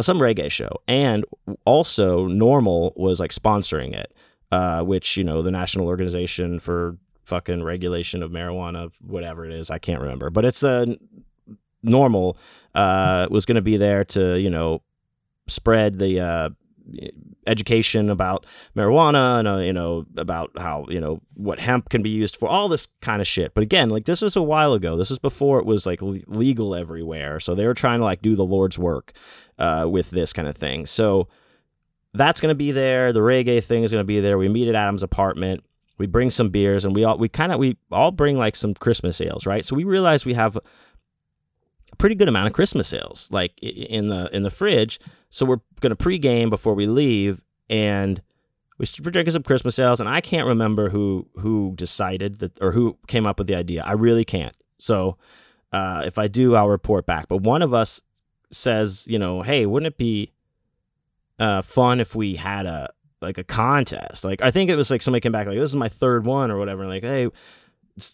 some reggae show. And also, NORML was like sponsoring it. uh, which you know the National Organization for fucking regulation of marijuana, whatever it is, I can't remember, but it's a NORML uh, was going to be there to you know spread the uh, education about marijuana and uh, you know about how you know what hemp can be used for all this kind of shit. But again like this was a while ago. This was before it was like legal everywhere. So they were trying to like do the lord's work uh, with this kind of thing. So that's going to be there. The reggae thing is going to be there. We meet at adam's apartment. We bring some beers and we all we kind of we all bring like some christmas ales right? So we realize we have a pretty good amount of christmas ales like in the in the fridge so we're going to pregame before we leave, and we are drinking some Christmas ales. And I can't remember who who decided that or who came up with the idea. I really can't. So uh, if I do, I'll report back. But one of us says, you know, hey, wouldn't it be uh, fun if we had a like a contest? Like I think it was like somebody came back like this is my third one or whatever. like hey.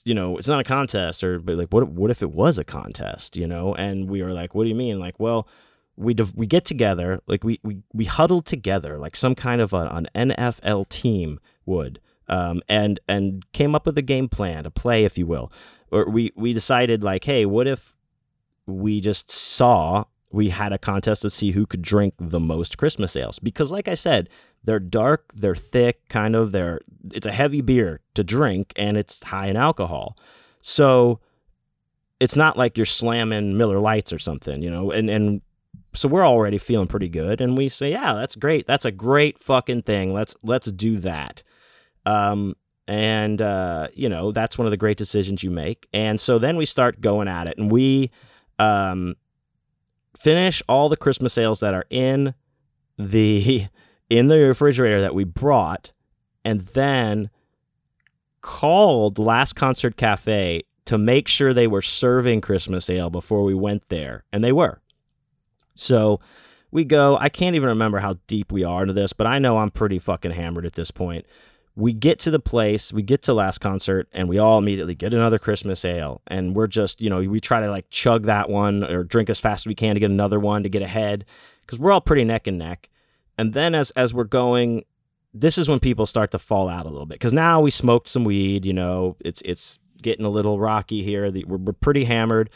You know, it's not a contest, or but like, what? What if it was a contest? You know, and we were like, what do you mean? Like, well, we we get together like we we we huddle together like some kind of a, an NFL team would um, and and came up with a game plan, a play, if you will. Or we we decided like, hey, what if we just saw we had a contest to see who could drink the most Christmas ales because, like I said, they're dark, they're thick, kind of. They're it's a heavy beer to drink and it's high in alcohol, so it's not like you're slamming Miller Lites or something, you know. And and so we're already feeling pretty good. And we say yeah that's great. That's a great fucking thing. Let's let's do that. Um, and uh, you know that's one of the great decisions you make. And so then we start going at it. And we um, finish all the christmas ales that are in the [laughs] in the refrigerator that we brought and then called last concert cafe to make sure they were serving christmas ale before we went there. And they were so we go. I can't even remember how deep we are into this, but I know I'm pretty fucking hammered at this point. We get to the place, we get to last concert, and we all immediately get another Christmas ale. And we're just, you know, we try to like chug that one or drink as fast as we can to get another one to get ahead because we're all pretty neck and neck. And then as as we're going, this is when people start to fall out a little bit because now we smoked some weed. You know, it's it's getting a little rocky here. We're, we're pretty hammered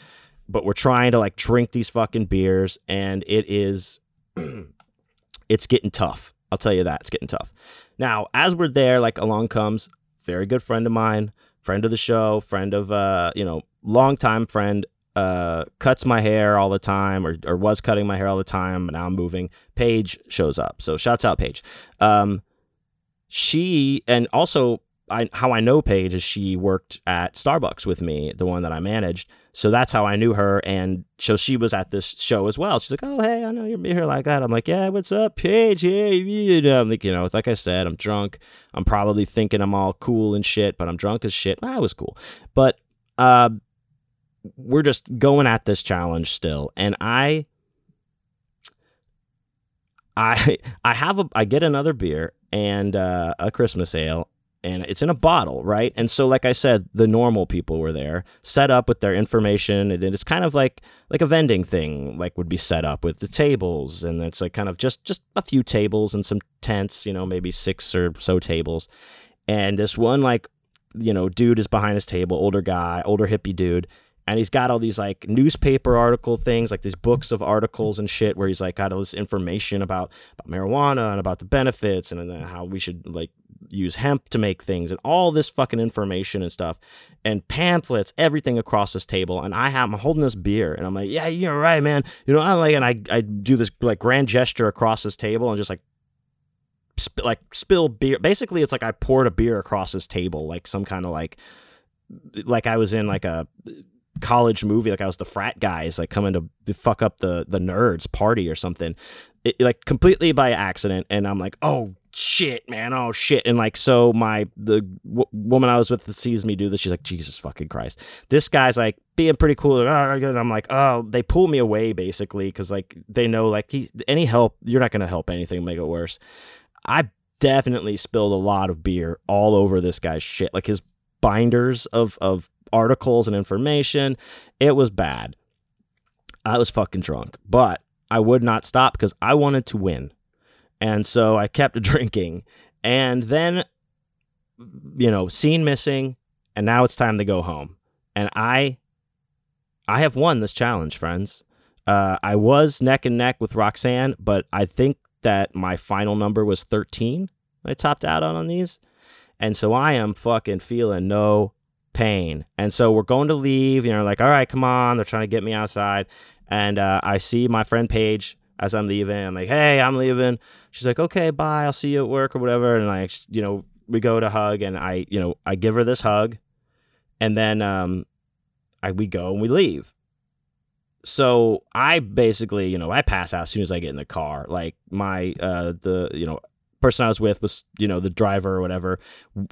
but we're trying to like drink these fucking beers and it is [clears throat] it's getting tough. I'll tell you that. It's getting tough. Now, as we're there, like along comes very good friend of mine, friend of the show, friend of uh, you know, longtime friend, uh, cuts my hair all the time or, or was cutting my hair all the time, but now I'm moving. Paige shows up. So shouts out Paige. Um, she and also I how I know Paige is she worked at Starbucks with me, the one that I managed. So that's how I knew her. And so she was at this show as well. She's like, Oh, hey, I know you're here like that. I'm like, Yeah, what's up, Paige? Hey, you know, I'm like, you know, like I said, I'm drunk. I'm probably thinking I'm all cool and shit, but I'm drunk as shit. I was cool. But uh, we're just going at this challenge still. And I I [laughs] I have a I get another beer and uh, a Christmas ale and it's in a bottle, right? And so, like I said, the NORML people were there, set up with their information, and it's kind of like like a vending thing, like would be set up with the tables, and it's like kind of just just a few tables and some tents, you know, maybe six or so tables, and this one like you know dude is behind his table, older guy, older hippie dude. And he's got all these like newspaper article things, like these books of articles and shit, where he's like got all this information about, about marijuana and about the benefits and how we should like use hemp to make things and all this fucking information and stuff and pamphlets, everything across this table. And I have, I'm holding this beer and I'm like, yeah, you're right, man. You know, I'm like, and I, I do this like grand gesture across this table and just like, sp- like spill beer. Basically, it's like I poured a beer across this table, like some kind of like, like I was in like a college movie, like I was the frat guys, like coming to fuck up the the nerds party or something. It, like completely by accident, and I'm like, oh shit, man, oh shit, and like so my the w- woman I was with that sees me do this, she's like, Jesus fucking Christ, this guy's like being pretty cool, oh, and I'm like, oh, they pull me away basically because like they know like he any help, you're not gonna help anything make it worse. I definitely spilled a lot of beer all over this guy's shit, like his binders of of articles and information. It was bad. I was fucking drunk, but I would not stop because I wanted to win. And so I kept [laughs] drinking And then, you know, scene missing, and now it's time to go home. And I, I have won this challenge, friends. Uh, I was neck and neck with Roxanne, but I think that my final number was 13. I topped out on on these. And so I am fucking feeling no pain. And so we're going to leave, you know, like, all right, come on. They're trying to get me outside. And uh, I see my friend Paige as I'm leaving. I'm like, hey, I'm leaving. She's like, okay, bye. I'll see you at work or whatever. And like, you know, we go to hug and I, you know, I give her this hug. And then um, I, we go and we leave. So I basically, you know, I pass out as soon as I get in the car. Like my, uh, the, you know, person I was with was, you know, the driver or whatever.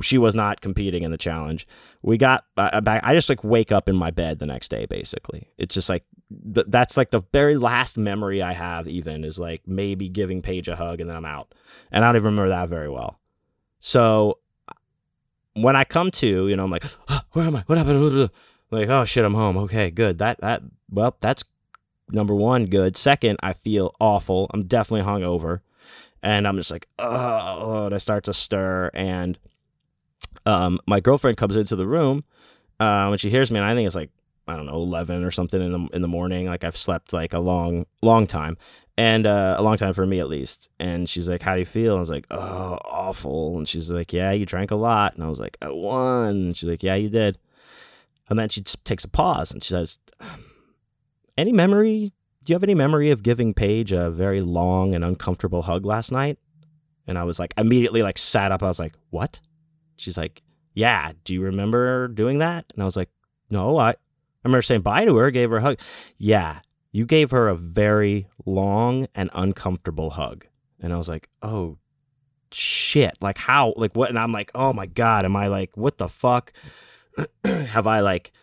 She was not competing in the challenge. We got uh, back. I just like wake up in my bed the next day, basically. It's just like, th- that's like the very last memory I have, even is like maybe giving Paige a hug and then I'm out. And I don't even remember that very well. So when I come to, you know, I'm like, oh, [gasps] where am I? What happened? [laughs] Like, oh shit, I'm home. Okay, good. That, that, well, that's number one, good. Second, I feel awful. I'm definitely hungover and I'm just like, oh, and I start to stir, and um, my girlfriend comes into the room uh, when she hears me, and I think it's like I don't know, eleven or something in the in the morning. Like I've slept like a long, long time, and uh, a long time for me at least. And she's like, "How do you feel?" I was like, "Oh, awful." And she's like, "Yeah, you drank a lot." And I was like, "I won." And she's like, "Yeah, you did." And then she takes a pause and she says, "Any memory do you have any memory of giving Paige a very long and uncomfortable hug last night? And I was like, immediately like sat up. I was like, what? She's like, yeah. Do you remember doing that? And I was like, no, I, I remember saying bye to her, gave her a hug. Yeah. You gave her a very long and uncomfortable hug. And I was like, oh shit. Like how, like what? And I'm like, oh my God. Am I like, what the fuck? [clears throat] have I like,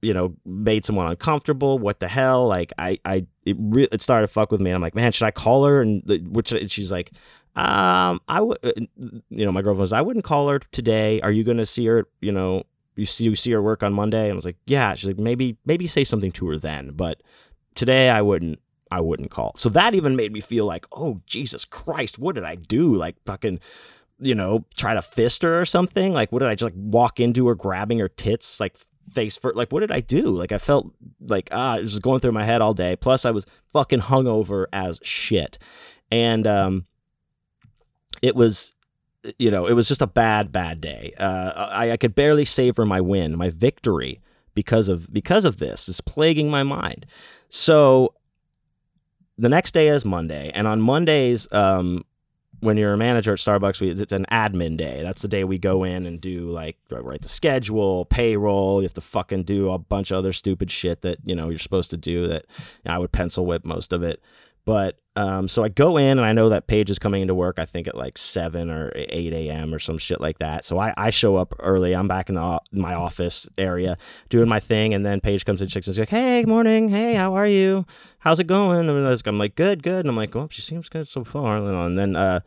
you know, made someone uncomfortable. What the hell? Like, I, I, it really, it started to fuck with me. I'm like, man, should I call her? And which she's like, um, I would, uh, you know, my girlfriend was, I wouldn't call her today. Are you gonna see her? You know, you see, you see her work on Monday. And I was like, yeah. She's like, maybe, maybe say something to her then, but today I wouldn't. I wouldn't call. So that even made me feel like, oh Jesus Christ, what did I do? Like fucking you know, try to fist her or something? Like, what did I just like walk into her, grabbing her tits, like face for like what did I do? Like I felt like ah it was going through my head all day. Plus I was fucking hungover as shit. And um it was you know, it was just a bad, bad day. Uh, I, I could barely savor my win, my victory, because of because of this. It's plaguing my mind. So the next day is Monday, and on Mondays, um, when you're a manager at Starbucks, we, it's an admin day. That's the day we go in and do like write the schedule, payroll. You have to fucking do a bunch of other stupid shit that you know you're supposed to do. That I would pencil whip most of it. But um, so I go in and I know that Paige is coming into work. I think at like seven or eight a.m. or some shit like that. So I, I show up early. I'm back in the my office area doing my thing, and then Paige comes in. She's like, "Hey, morning. Hey, how are you? How's it going?" And I'm like, "Good, good." And I'm like, "Well, she seems good so far." And then uh,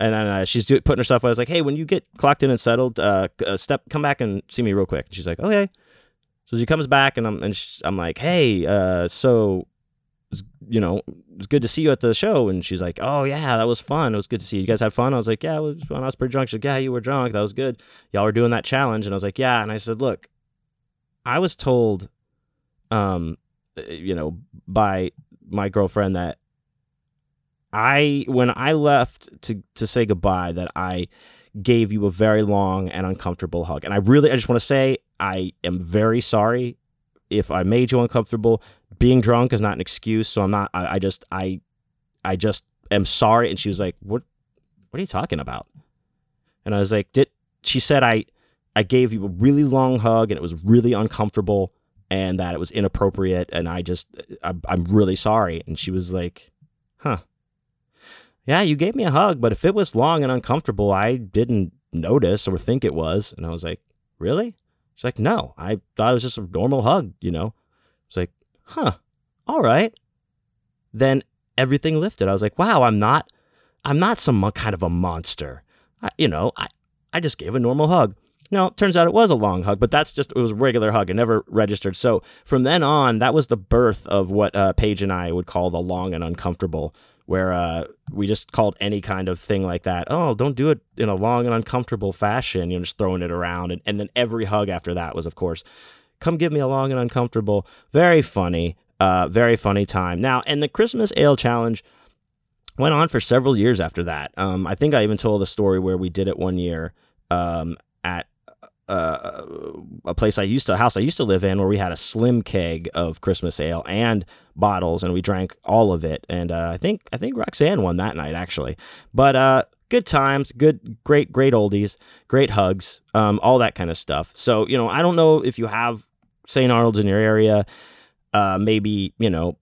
and then uh, she's do- putting herself. I was like, "Hey, when you get clocked in and settled, uh, uh, step, come back and see me real quick." And she's like, "Okay." So she comes back, and I'm and she, I'm like, "Hey, uh, so you know, it was good to see you at the show. And she's like, oh, yeah, that was fun. It was good to see you. you guys had fun. I was like, yeah, it was fun. I was pretty drunk. She's like, yeah, you were drunk. That was good. Y'all were doing that challenge. And I was like, yeah. And I said, look, I was told, um, you know, by my girlfriend that I, when I left to, to say goodbye, that I gave you a very long and uncomfortable hug. And I really, I just want to say, I am very sorry if I made you uncomfortable being drunk is not an excuse. So I'm not. I, I just I I just am sorry. And she was like, "What? What are you talking about?" And I was like, "Did?" She said, "I I gave you a really long hug and it was really uncomfortable." And that it was inappropriate, and I just, I, I'm really sorry. And she was like, "Huh, yeah, you gave me a hug, but if it was long and uncomfortable, I didn't notice or think it was. And I was like, really? She's like, no, I thought it was just a normal hug, you know? It's like, huh, all right. Then everything lifted. I was like, wow, I'm not, I'm not some kind of a monster. I, you know, I, I just gave a normal hug. No, turns out it was a long hug, but that's just, it was a regular hug. It never registered. So from then on, that was the birth of what uh, Paige and I would call the long and uncomfortable where uh, we just called any kind of thing like that. Oh, don't do it in a long and uncomfortable fashion. You know, just throwing it around, and, and then every hug after that was, of course, come give me a long and uncomfortable. Very funny, uh, very funny time. Now, and the Christmas Ale Challenge went on for several years after that. Um, I think I even told a story where we did it one year um, at uh, a place I used to, a house I used to live in, where we had a slim keg of Christmas ale and bottles, and we drank all of it. And uh, I think I think Roxanne won that night actually. But uh, good times, good, great, great oldies, great hugs, um, all that kind of stuff. So you know, I don't know if you have St. Arnold's in your area. Uh, maybe you know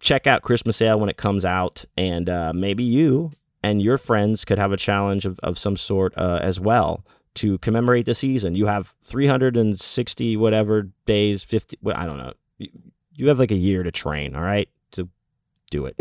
check out Christmas Ale when it comes out, and uh, maybe you and your friends could have a challenge of, of some sort uh, as well to commemorate the season. You have 360 whatever days, 50, well, I don't know. You have like a year to train, all right, to do it.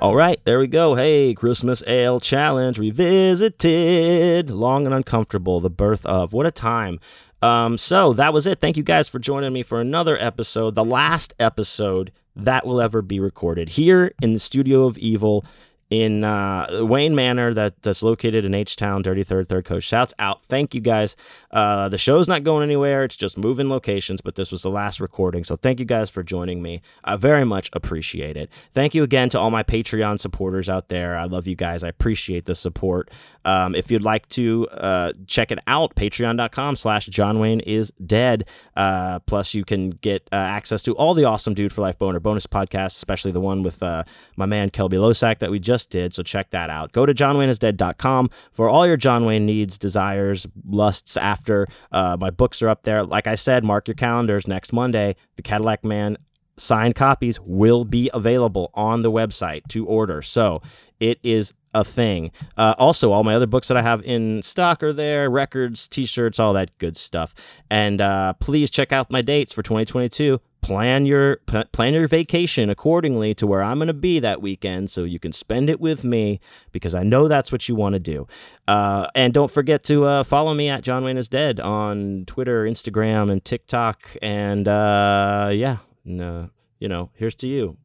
All right, there we go. Hey, Christmas Ale Challenge revisited. Long and uncomfortable. The birth of. What a time. Um, so that was it. Thank you guys for joining me for another episode, the last episode that will ever be recorded here in the studio of evil in uh, Wayne Manor that, that's located in H Town, Dirty Third, Third Coast. Shouts out. Thank you guys. Uh, the show's not going anywhere. It's just moving locations, but this was the last recording. So thank you guys for joining me. I very much appreciate it. Thank you again to all my Patreon supporters out there. I love you guys. I appreciate the support. Um, if you'd like to uh, check it out, patreon.com slash John Wayne is dead. Uh, plus, you can get uh, access to all the awesome Dude for Life Boner bonus podcasts, especially the one with uh, my man Kelby Losack that we just just did. So check that out. Go to johnwayneisdead.com for all your John Wayne needs, desires, lusts after. Uh, my books are up there. Like I said, mark your calendars. Next Monday, The Cadillac Man signed copies will be available on the website to order. So it is a thing. Uh, also, all my other books that I have in stock are there records, t shirts, all that good stuff. And uh, please check out my dates for 2022 plan your plan your vacation accordingly to where I'm going to be that weekend so you can spend it with me because I know that's what you want to do. Uh, and don't forget to uh, follow me at John Wayne is Dead on Twitter, Instagram, and TikTok. And uh, yeah, and, uh, you know, here's to you,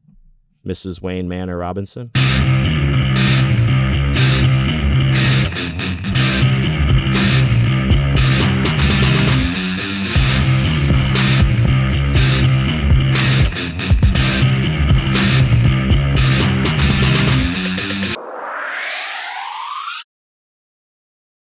Mrs. Wayne Manor Robinson.